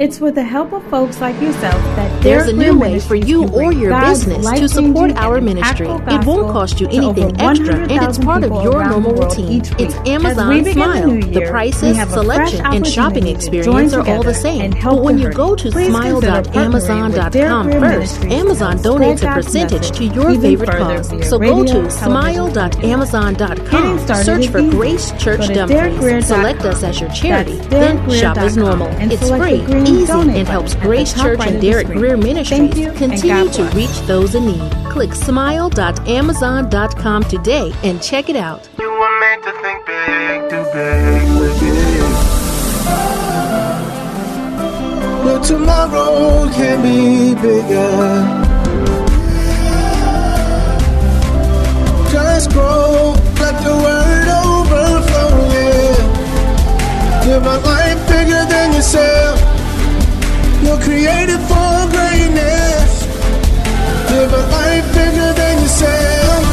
It's with the help of folks like yourself that there's a new way for you or your business to support our ministry. It won't cost you anything extra, and it's part of your normal routine. It's Amazon Smile. The, prices, selection, and shopping experience are all the same. But when you go to smile.amazon.com first, Amazon donates a percentage to your favorite cause. So go to smile.amazon.com, search for Grace Church Dumfries, select us as your charity, then shop as normal. It's free easy and helps Grace Church and Derek Grier Ministries continue to reach those in need. Click smile.amazon.com today and check it out. You were meant to think big, too big, big. But tomorrow can be bigger. Just grow, let the word overflow, yeah. Live a life bigger than yourself. You're created for greatness. Live a life bigger than yourself.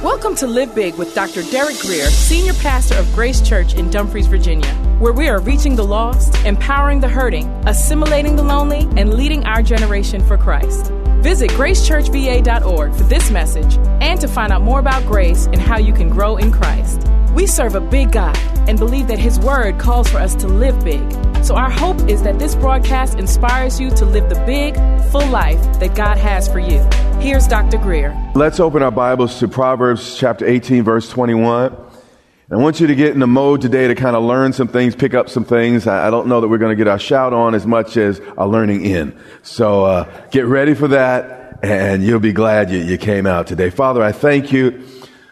Welcome to Live Big with Dr. Derek Grier, Senior Pastor of Grace Church in Dumfries, Virginia, where we are reaching the lost, empowering the hurting, assimilating the lonely, and leading our generation for Christ. Visit gracechurchva.org for this message and to find out more about grace and how you can grow in Christ. We serve a big God and believe that His Word calls for us to live big. So, our hope is that this broadcast inspires you to live the big, full life that God has for you. Here's Dr. Grier. Let's open our Bibles to Proverbs chapter 18, verse 21. I want you to get in the mode today to kind of learn some things, pick up some things. I, don't know that we're going to get our shout on as much as our learning in. So uh, get ready for that, and you'll be glad you, you came out today. Father, I thank you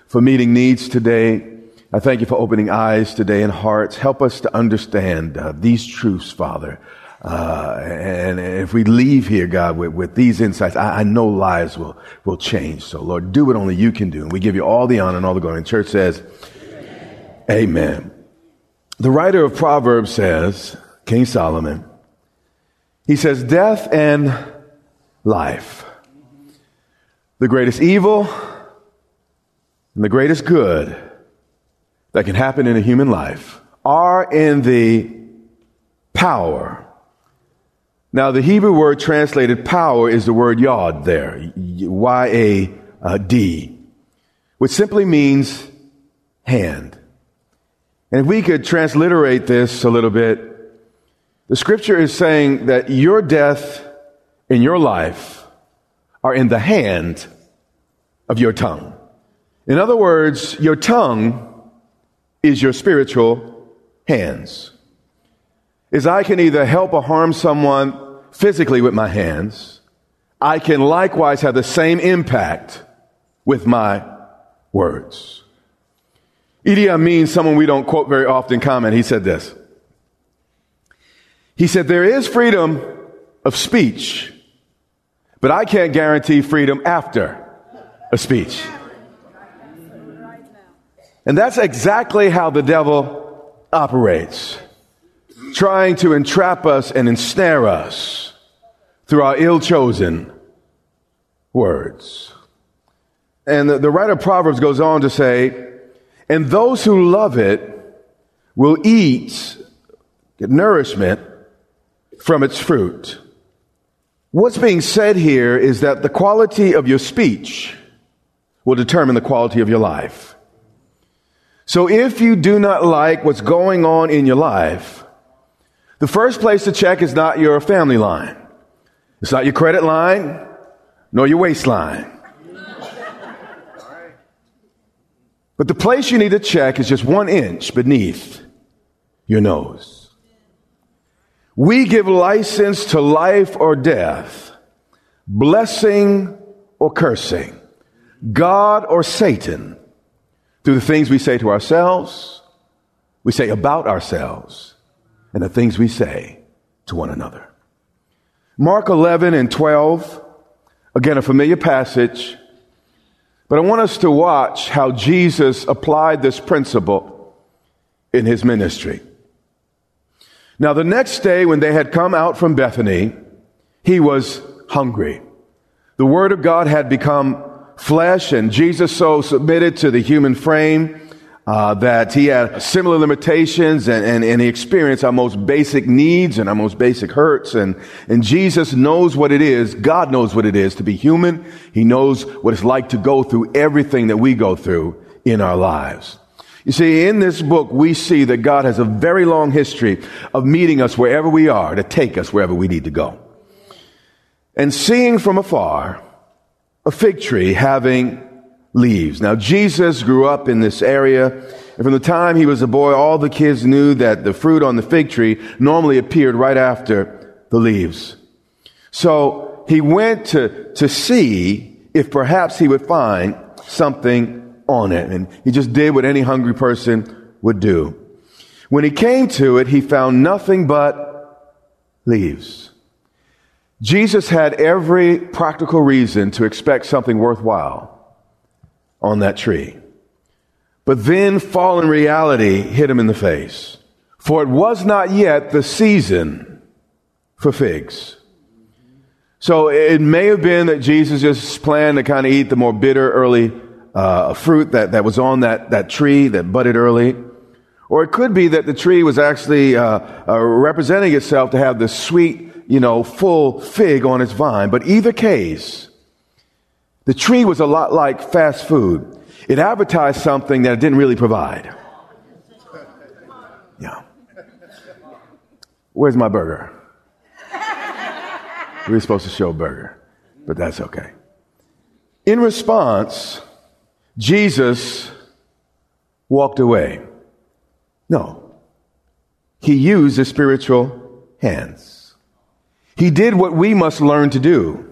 for meeting needs today. I thank you for opening eyes today and hearts. Help us to understand uh, these truths, Father. Uh, and if we leave here, God, with, with these insights, I, I, know lives will, will change. So, Lord, do what only you can do. And we give you all the honor and all the glory. And church says, Amen. Amen. The writer of Proverbs says, King Solomon, he says, death and life, the greatest evil and the greatest good that can happen in a human life are in the power. Now, the Hebrew word translated power is the word yad there, Y A uh, D, which simply means hand. And if we could transliterate this a little bit, the scripture is saying that your death and your life are in the hand of your tongue. In other words, your tongue is your spiritual hands. Is I can either help or harm someone physically with my hands. I can likewise have the same impact with my words. Idi Amin, someone we don't quote very often, comment, he said this. He said, there is freedom of speech, but I can't guarantee freedom after a speech. And that's exactly how the devil operates, trying to entrap us and ensnare us through our ill chosen words. And the, the writer of Proverbs goes on to say, and those who love it will eat get nourishment from its fruit. What's being said here is that the quality of your speech will determine the quality of your life. So if you do not like what's going on in your life, the first place to check is not your family line. It's not your credit line, nor your waistline. But the place you need to check is just one inch beneath your nose. We give license to life or death, blessing or cursing, God or Satan through the things we say to ourselves, we say about ourselves and the things we say to one another. Mark 11 and 12, again, a familiar passage, but I want us to watch how Jesus applied this principle in his ministry. Now, the next day, when they had come out from Bethany, he was hungry. The Word of God had become flesh, and Jesus so submitted to the human frame uh, that he had similar limitations and, and, and he experienced our most basic needs and our most basic hurts. And, and Jesus knows what it is. God knows what it is to be human. He knows what it's like to go through everything that we go through in our lives. You see, in this book, we see that God has a very long history of meeting us wherever we are to take us wherever we need to go. And seeing from afar a fig tree having leaves. Now, Jesus grew up in this area, and from the time he was a boy, all the kids knew that the fruit on the fig tree normally appeared right after the leaves. So he went to, to see if perhaps he would find something on it. And he just did what any hungry person would do. When he came to it, he found nothing but leaves. Jesus had every practical reason to expect something worthwhile on that tree. But then fallen reality hit him in the face. For it was not yet the season for figs. So it may have been that Jesus just planned to kind of eat the more bitter early uh, fruit that, that was on that, that tree that budded early. Or it could be that the tree was actually uh, uh, representing itself to have the sweet, you know, full fig on its vine. But either case, the tree was a lot like fast food. It advertised something that it didn't really provide. Yeah. Where's my burger? We were supposed to show burger, but that's okay. In response, Jesus walked away. No. He used his spiritual hands. He did what we must learn to do.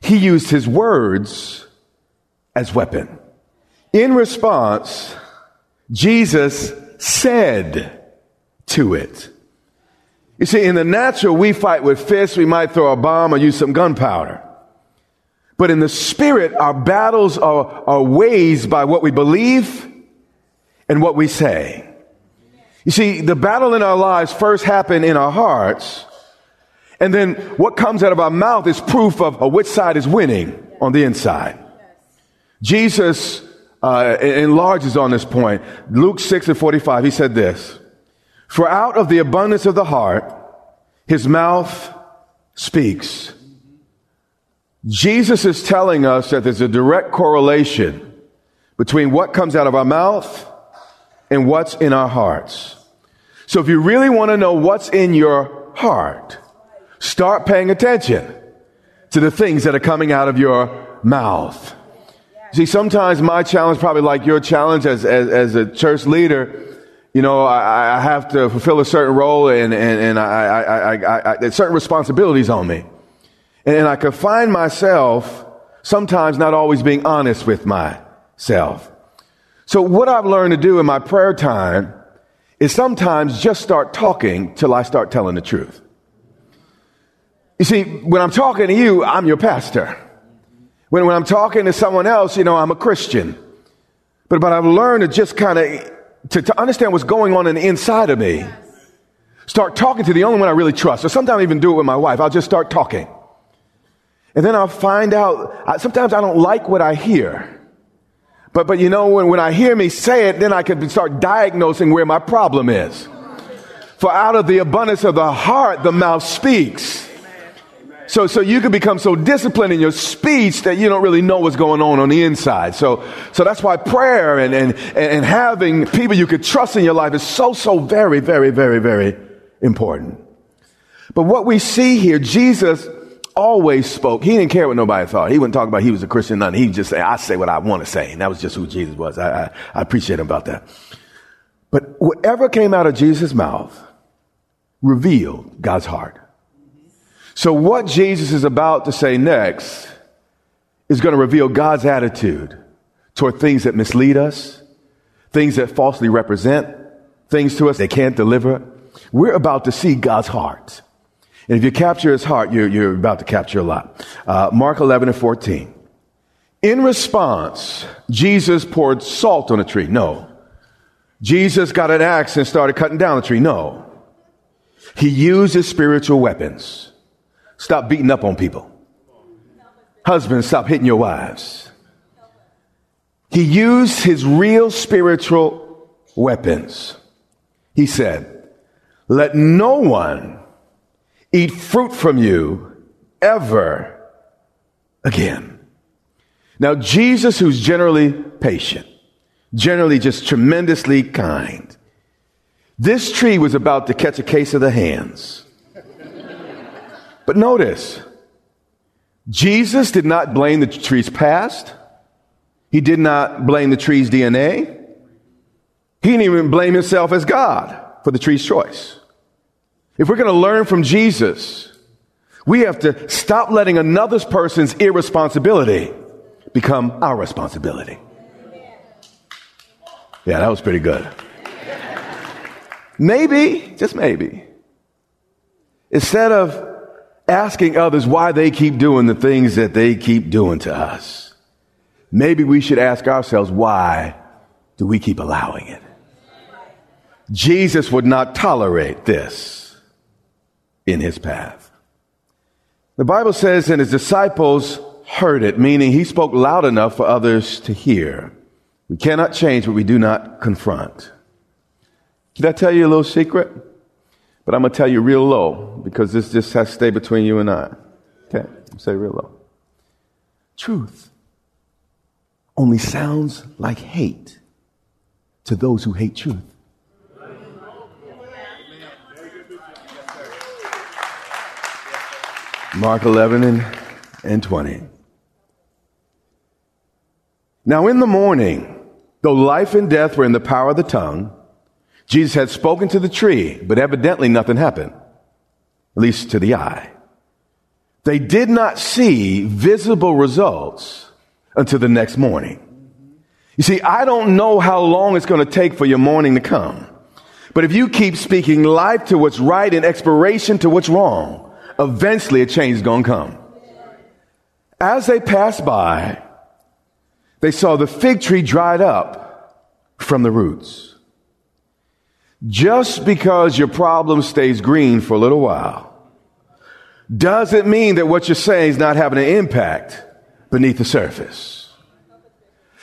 He used his words as weapon. In response, Jesus said to it. You see, in the natural, we fight with fists. We might throw a bomb or use some gunpowder. But in the spirit, our battles are, are waged by what we believe and what we say. You see, the battle in our lives first happen in our hearts. And then what comes out of our mouth is proof of, which side is winning on the inside. Jesus uh, enlarges on this point. Luke 6 and 45, he said this For out of the abundance of the heart, his mouth speaks. Jesus is telling us that there's a direct correlation between what comes out of our mouth and what's in our hearts. So if you really want to know what's in your heart, start paying attention to the things that are coming out of your mouth. See, sometimes my challenge, probably like your challenge as, as, as a church leader, you know, I, I, have to fulfill a certain role and, and, and I, I, I, I, certain responsibilities on me. And I could find myself sometimes not always being honest with myself. So what I've learned to do in my prayer time is sometimes just start talking till I start telling the truth. You see, when I'm talking to you, I'm your pastor. When, when I'm talking to someone else, you know, I'm a Christian. But, but I've learned to just kind of, to, to understand what's going on in the inside of me. Start talking to the only one I really trust. Or sometimes I even do it with my wife. I'll just start talking. And then I'll find out, sometimes I don't like what I hear. But, but you know, when, when I hear me say it, then I can start diagnosing where my problem is. For out of the abundance of the heart, the mouth speaks. So, so you can become so disciplined in your speech that you don't really know what's going on on the inside. So, so that's why prayer and, and, and having people you could trust in your life is so, so very, very, very, very important. But what we see here, Jesus always spoke. He didn't care what nobody thought. He wouldn't talk about he was a Christian, nothing. He just say, I say what I want to say. And that was just who Jesus was. I, I, I appreciate him about that. But whatever came out of Jesus' mouth revealed God's heart. So what Jesus is about to say next is going to reveal God's attitude toward things that mislead us, things that falsely represent, things to us they can't deliver. We're about to see God's heart. And if you capture his heart, you're, you're about to capture a lot. Uh, Mark 11 and 14. In response, Jesus poured salt on a tree. No. Jesus got an axe and started cutting down the tree. No. He used his spiritual weapons. Stop beating up on people. Husbands, stop hitting your wives. He used his real spiritual weapons. He said, let no one eat fruit from you ever again. Now, Jesus, who's generally patient, generally just tremendously kind, this tree was about to catch a case of the hands. But notice, Jesus did not blame the tree's past. He did not blame the tree's DNA. He didn't even blame himself as God for the tree's choice. If we're going to learn from Jesus, we have to stop letting another person's irresponsibility become our responsibility. Yeah, that was pretty good. Maybe, just maybe, instead of asking others why they keep doing the things that they keep doing to us, maybe we should ask ourselves, why do we keep allowing it? Jesus would not tolerate this in his path. The Bible says, and his disciples heard it, meaning he spoke loud enough for others to hear. We cannot change what we do not confront. Did I tell you a little secret? But I'm going to tell you real low because this just has to stay between you and I. Okay? Say real low. Truth only sounds like hate to those who hate truth. Mark 11 and, and 20. Now, in the morning, though life and death were in the power of the tongue, Jesus had spoken to the tree, but evidently nothing happened, at least to the eye. They did not see visible results until the next morning. You see, I don't know how long it's going to take for your morning to come. But if you keep speaking life to what's right and expiration to what's wrong, eventually a change is going to come. As they passed by, they saw the fig tree dried up from the roots. Just because your problem stays green for a little while doesn't mean that what you're saying is not having an impact beneath the surface.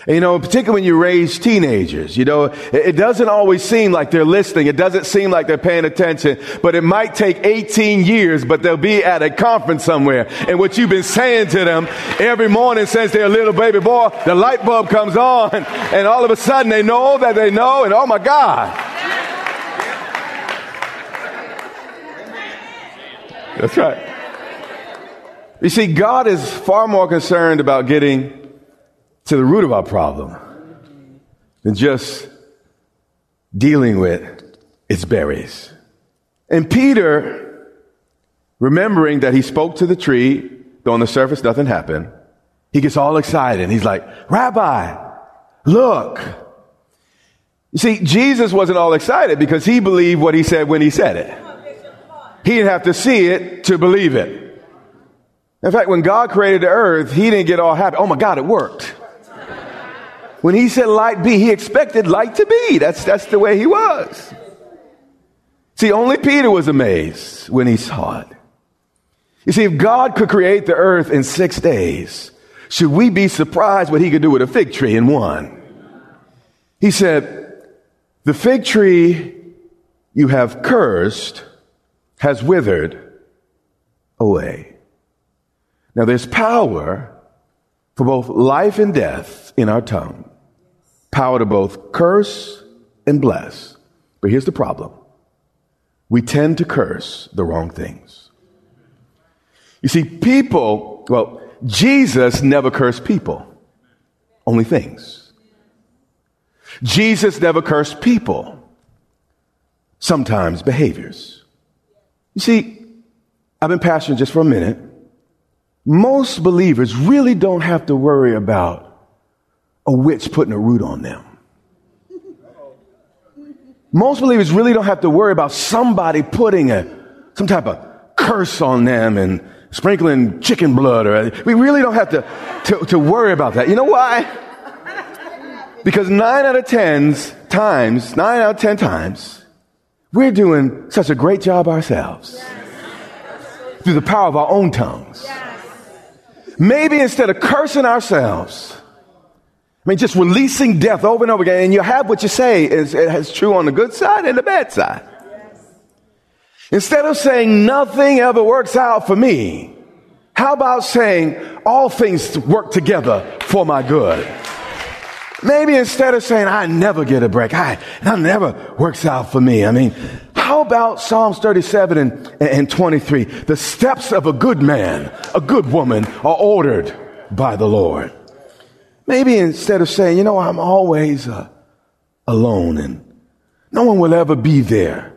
You know, particularly when you raise teenagers, you know, it doesn't always seem like they're listening. It doesn't seem like they're paying attention, but it might take 18 years, but they'll be at a conference somewhere. And what you've been saying to them every morning since they're a little baby boy, the light bulb comes on and all of a sudden they know that they know and oh my God. That's right. You see, God is far more concerned about getting to the root of our problem than just dealing with its berries. And Peter, remembering that he spoke to the tree, though on the surface nothing happened, he gets all excited. He's like, Rabbi, look. You see, Jesus wasn't all excited because he believed what he said when he said it. He didn't have to see it to believe it. In fact, when God created the earth, he didn't get all happy. Oh my God, it worked. When he said light be, he expected light to be. That's, that's the way he was. See, only Peter was amazed when he saw it. You see, if God could create the earth in six days, should we be surprised what he could do with a fig tree in one? He said, the fig tree you have cursed has withered away. Now there's power for both life and death in our tongue power to both curse and bless. But here's the problem we tend to curse the wrong things. You see, people, well, Jesus never cursed people, only things. Jesus never cursed people, sometimes behaviors. You see, I've been pastoring just for a minute. Most believers really don't have to worry about a witch putting a root on them. Most believers really don't have to worry about somebody putting a, some type of curse on them and sprinkling chicken blood or we really don't have to, to, to worry about that. You know why? Because nine out of ten times, nine out of ten times, we're doing such a great job ourselves through the power of our own tongues. Maybe instead of cursing ourselves, I mean, just releasing death over and over again, and you have what you say is, is true on the good side and the bad side. Instead of saying nothing ever works out for me, how about saying all things work together for my good? Maybe instead of saying I never get a break, I that never works out for me. I mean, how about Psalms 37 and, and 23? The steps of a good man, a good woman are ordered by the Lord. Maybe instead of saying, you know, I'm always uh, alone and no one will ever be there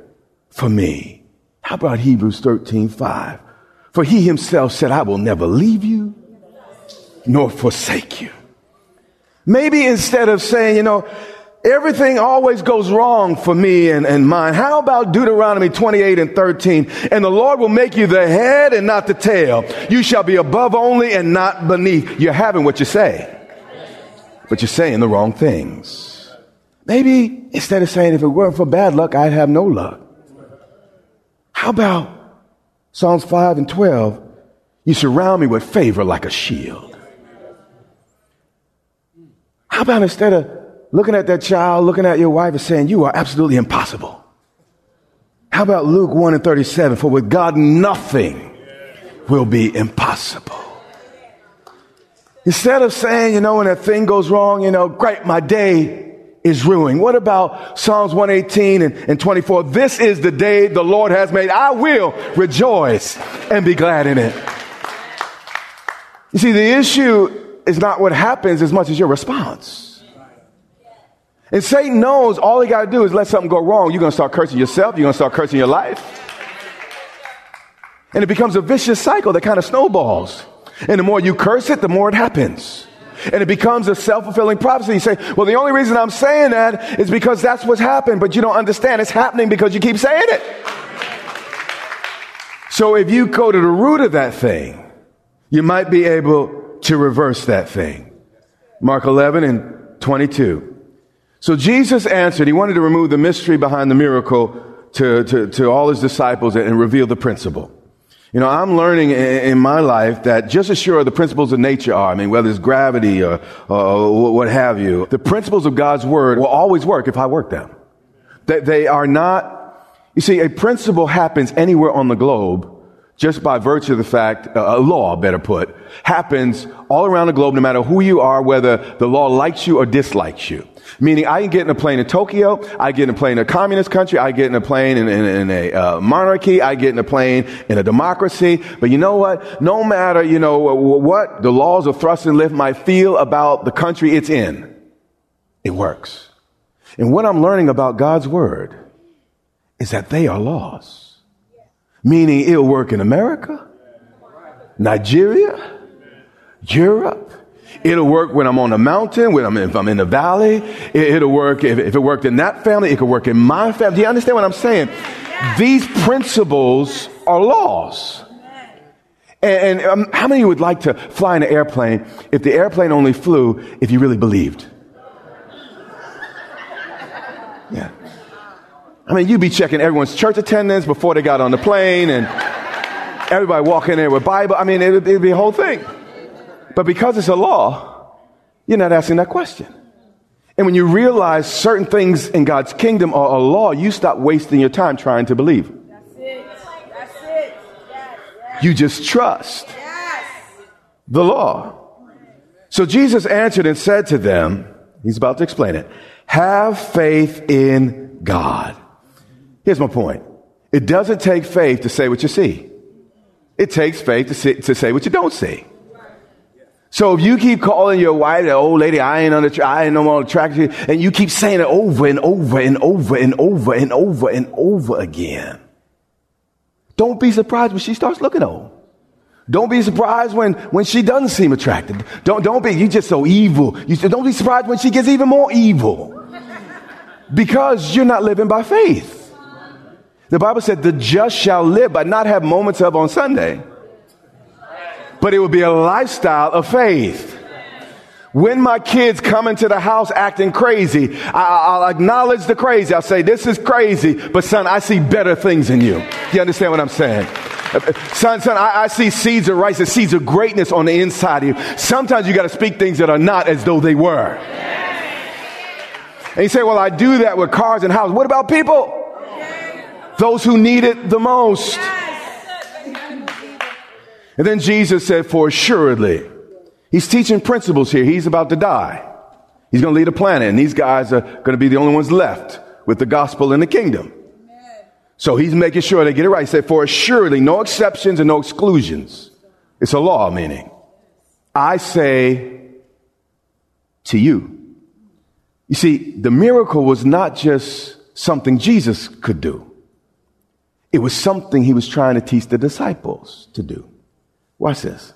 for me. How about Hebrews 13, 5? For he himself said, I will never leave you nor forsake you. Maybe instead of saying, you know, everything always goes wrong for me and, and mine, how about Deuteronomy 28 and 13? And the Lord will make you the head and not the tail. You shall be above only and not beneath. You're having what you say but you're saying the wrong things. Maybe instead of saying, if it weren't for bad luck, I'd have no luck. How about Psalms 5 and 12? You surround me with favor like a shield. How about instead of looking at that child, looking at your wife and saying, you are absolutely impossible? How about Luke 1 and 37? For with God, nothing will be impossible. Instead of saying, you know, when a thing goes wrong, you know, great, my day is ruined. What about Psalms 118 and, and 24? This is the day the Lord has made. I will rejoice and be glad in it. You see, the issue is not what happens as much as your response. And Satan knows all he got to do is let something go wrong. You're going to start cursing yourself. You're going to start cursing your life. And it becomes a vicious cycle that kind of snowballs. And the more you curse it, the more it happens. And it becomes a self-fulfilling prophecy. You say, well, the only reason I'm saying that is because that's what's happened, but you don't understand it's happening because you keep saying it. So if you go to the root of that thing, you might be able to reverse that thing. Mark 11 and 22. So Jesus answered, he wanted to remove the mystery behind the miracle to, to, to all his disciples and reveal the principle. You know, I'm learning in my life that just as sure the principles of nature are, I mean, whether it's gravity or, or what have you, the principles of God's word will always work if I work them. That they are not, you see, a principle happens anywhere on the globe just by virtue of the fact, a law, better put, happens all around the globe, no matter who you are, whether the law likes you or dislikes you. Meaning, I can get in a plane in Tokyo, I get in a plane in a communist country, I get in a plane in, in, in a uh, monarchy, I get in a plane in a democracy. But you know what? No matter, you know, what the laws of thrust and lift might feel about the country it's in, it works. And what I'm learning about God's word is that they are laws. Meaning it'll work in America, Nigeria, Europe, It'll work when I'm on the mountain, when I'm if I'm in the valley. It, will work if, if, it worked in that family. It could work in my family. Do you understand what I'm saying? These principles are laws. And, and um, how many would like to fly in an airplane if the airplane only flew if you really believed? I mean, you'd be checking everyone's church attendance before they got on the plane and everybody walking in there with Bible. I mean, it'd, it'd be a whole thing. But because it's a law, you're not asking that question. And when you realize certain things in God's kingdom are a law, you stop wasting your time trying to believe. That's it. That's it. Yes, yes. You just trust yes. the law. So Jesus answered and said to them, He's about to explain it, have faith in God. Here's my point. It doesn't take faith to say what you see. It takes faith to, see, to say what you don't see. So if you keep calling your wife, the old lady, I ain't on the, I ain't no more attracted, and you keep saying it over and over and over and over and over and over again, don't be surprised when she starts looking old. Don't be surprised when, when she doesn't seem attractive. Don't, don't be, you just so evil. You don't be surprised when she gets even more evil. Because you're not living by faith. The Bible said the just shall live, but not have moments of on Sunday. But it will be a lifestyle of faith. When my kids come into the house acting crazy, I, will acknowledge the crazy. I'll say, this is crazy, but son, I see better things in you. You understand what I'm saying? Son, son, I, I see seeds of rice, and seeds of greatness on the inside of you. Sometimes you got to speak things that are not as though they were. And you say, well, I do that with cars and houses. What about people? Those who need it the most. And then Jesus said, for assuredly, he's teaching principles here. He's about to die. He's going to lead a planet and these guys are going to be the only ones left with the gospel in the kingdom. So he's making sure they get it right. He said, for assuredly, no exceptions and no exclusions. It's a law, meaning. I say to you. You see, the miracle was not just something Jesus could do. It was something he was trying to teach the disciples to do. Watch this.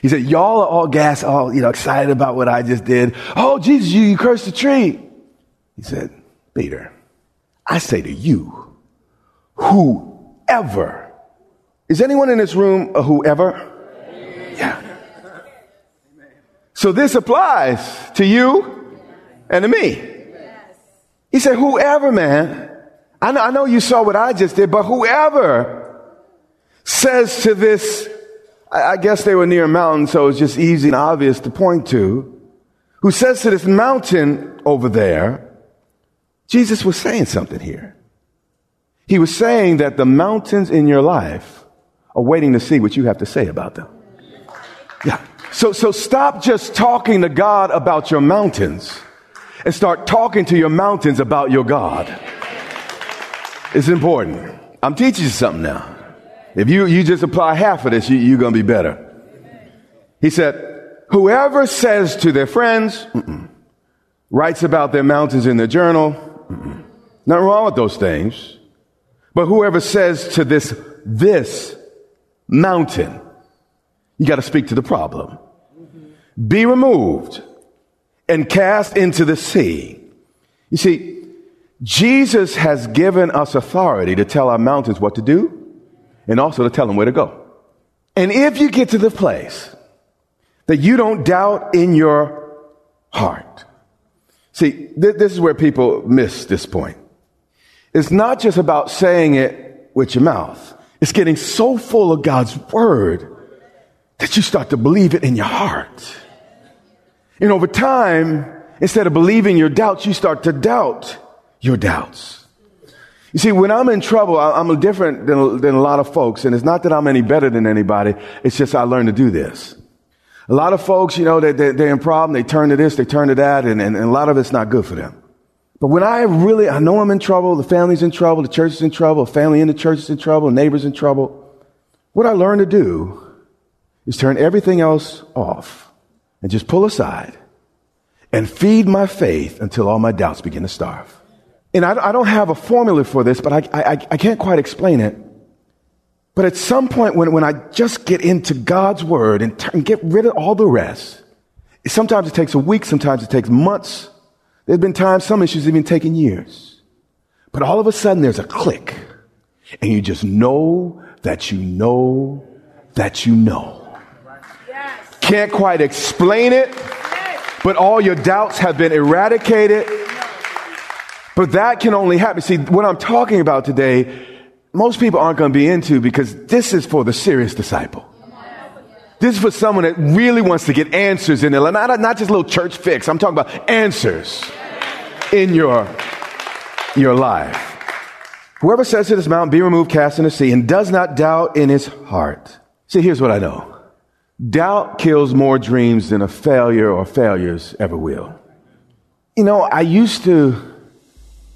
He said, y'all are all gas, all, you know, excited about what I just did. Oh, Jesus, you, you cursed the tree. He said, Peter, I say to you, whoever. Is anyone in this room a whoever? Yeah. So this applies to you and to me. He said, whoever, man. I know, I know you saw what I just did, but whoever says to this, I, I guess they were near a mountain, so it's just easy and obvious to point to, who says to this mountain over there, Jesus was saying something here. He was saying that the mountains in your life are waiting to see what you have to say about them. Yeah. So, so stop just talking to God about your mountains and start talking to your mountains about your God. It's important. I'm teaching you something now. If you, you just apply half of this, you, you're going to be better. He said, whoever says to their friends, writes about their mountains in their journal, nothing wrong with those things. But whoever says to this, this mountain, you got to speak to the problem. Be removed and cast into the sea. You see, Jesus has given us authority to tell our mountains what to do and also to tell them where to go. And if you get to the place that you don't doubt in your heart, see, th- this is where people miss this point. It's not just about saying it with your mouth. It's getting so full of God's word that you start to believe it in your heart. And over time, instead of believing your doubts, you start to doubt your doubts. You see, when I'm in trouble, I'm different than, than a lot of folks. And it's not that I'm any better than anybody. It's just I learned to do this. A lot of folks, you know, they, they, they're in problem. They turn to this, they turn to that, and, and, and a lot of it's not good for them. But when I really, I know I'm in trouble, the family's in trouble, the church is in trouble, family in the church is in trouble, neighbors in trouble. What I learned to do is turn everything else off and just pull aside and feed my faith until all my doubts begin to starve. And I, I don't have a formula for this, but I, I, I can't quite explain it. But at some point when, when I just get into God's word and, t- and get rid of all the rest, sometimes it takes a week, sometimes it takes months, there's been times some issues have been taking years. But all of a sudden there's a click. And you just know that you know that you know. Yes. Can't quite explain it, but all your doubts have been eradicated. But that can only happen. See, what I'm talking about today, most people aren't going to be into because this is for the serious disciple. This is for someone that really wants to get answers in their life. Not, not just little church fix. I'm talking about answers in your, your life. Whoever says to this mountain, be removed, cast in the sea, and does not doubt in his heart. See, here's what I know. Doubt kills more dreams than a failure or failures ever will. You know, I used to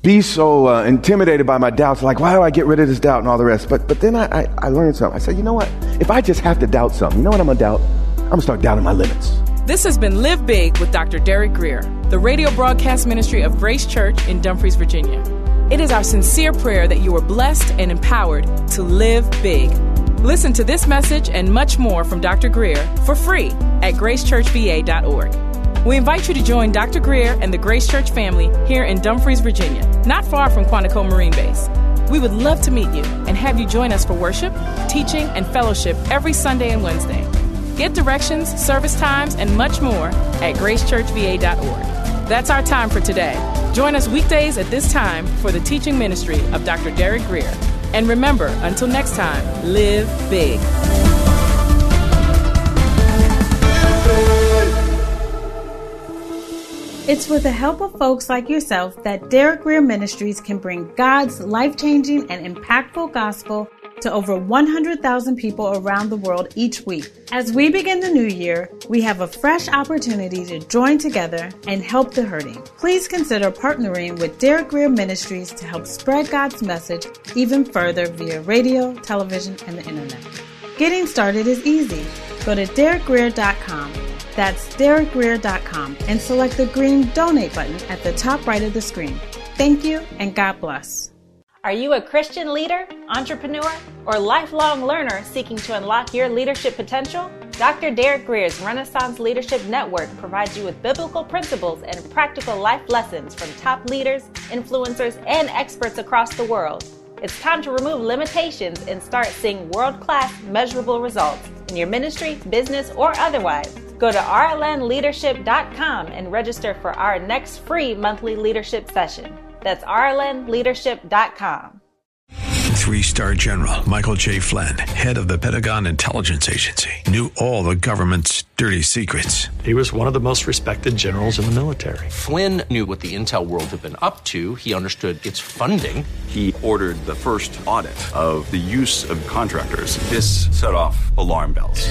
be so uh, intimidated by my doubts, like, why do I get rid of this doubt and all the rest? But, but then I, I, I learned something. I said, you know what? If I just have to doubt something, you know what I'm going to doubt? I'm going to start doubting my limits. This has been Live Big with Dr. Derek Grier, the radio broadcast ministry of Grace Church in Dumfries, Virginia. It is our sincere prayer that you are blessed and empowered to live big. Listen to this message and much more from Dr. Grier for free at gracechurchva.org. We invite you to join Dr. Grier and the Grace Church family here in Dumfries, Virginia, not far from Quantico Marine Base. We would love to meet you and have you join us for worship, teaching, and fellowship every Sunday and Wednesday. Get directions, service times, and much more at gracechurchva.org. That's our time for today. Join us weekdays at this time for the teaching ministry of Dr. Derek Grier. And remember, until next time, live big. It's with the help of folks like yourself that Derek Grier Ministries can bring God's life changing and impactful gospel to over 100,000 people around the world each week. As we begin the new year, we have a fresh opportunity to join together and help the hurting. Please consider partnering with Derek Grier Ministries to help spread God's message even further via radio, television, and the internet. Getting started is easy. Go to derekgrier.com that's derekgrier.com and select the green donate button at the top right of the screen. Thank you and God bless. Are you a Christian leader, entrepreneur, or lifelong learner seeking to unlock your leadership potential? Dr. Derek Grier's Renaissance Leadership Network provides you with biblical principles and practical life lessons from top leaders, influencers, and experts across the world. It's time to remove limitations and start seeing world class, measurable results in your ministry, business, or otherwise. Go to rlnleadership.com and register for our next free monthly leadership session. That's rlnleadership.com. Three star general Michael J. Flynn, head of the Pentagon Intelligence Agency, knew all the government's dirty secrets. He was one of the most respected generals in the military. Flynn knew what the intel world had been up to, he understood its funding. He ordered the first audit of the use of contractors. This set off alarm bells.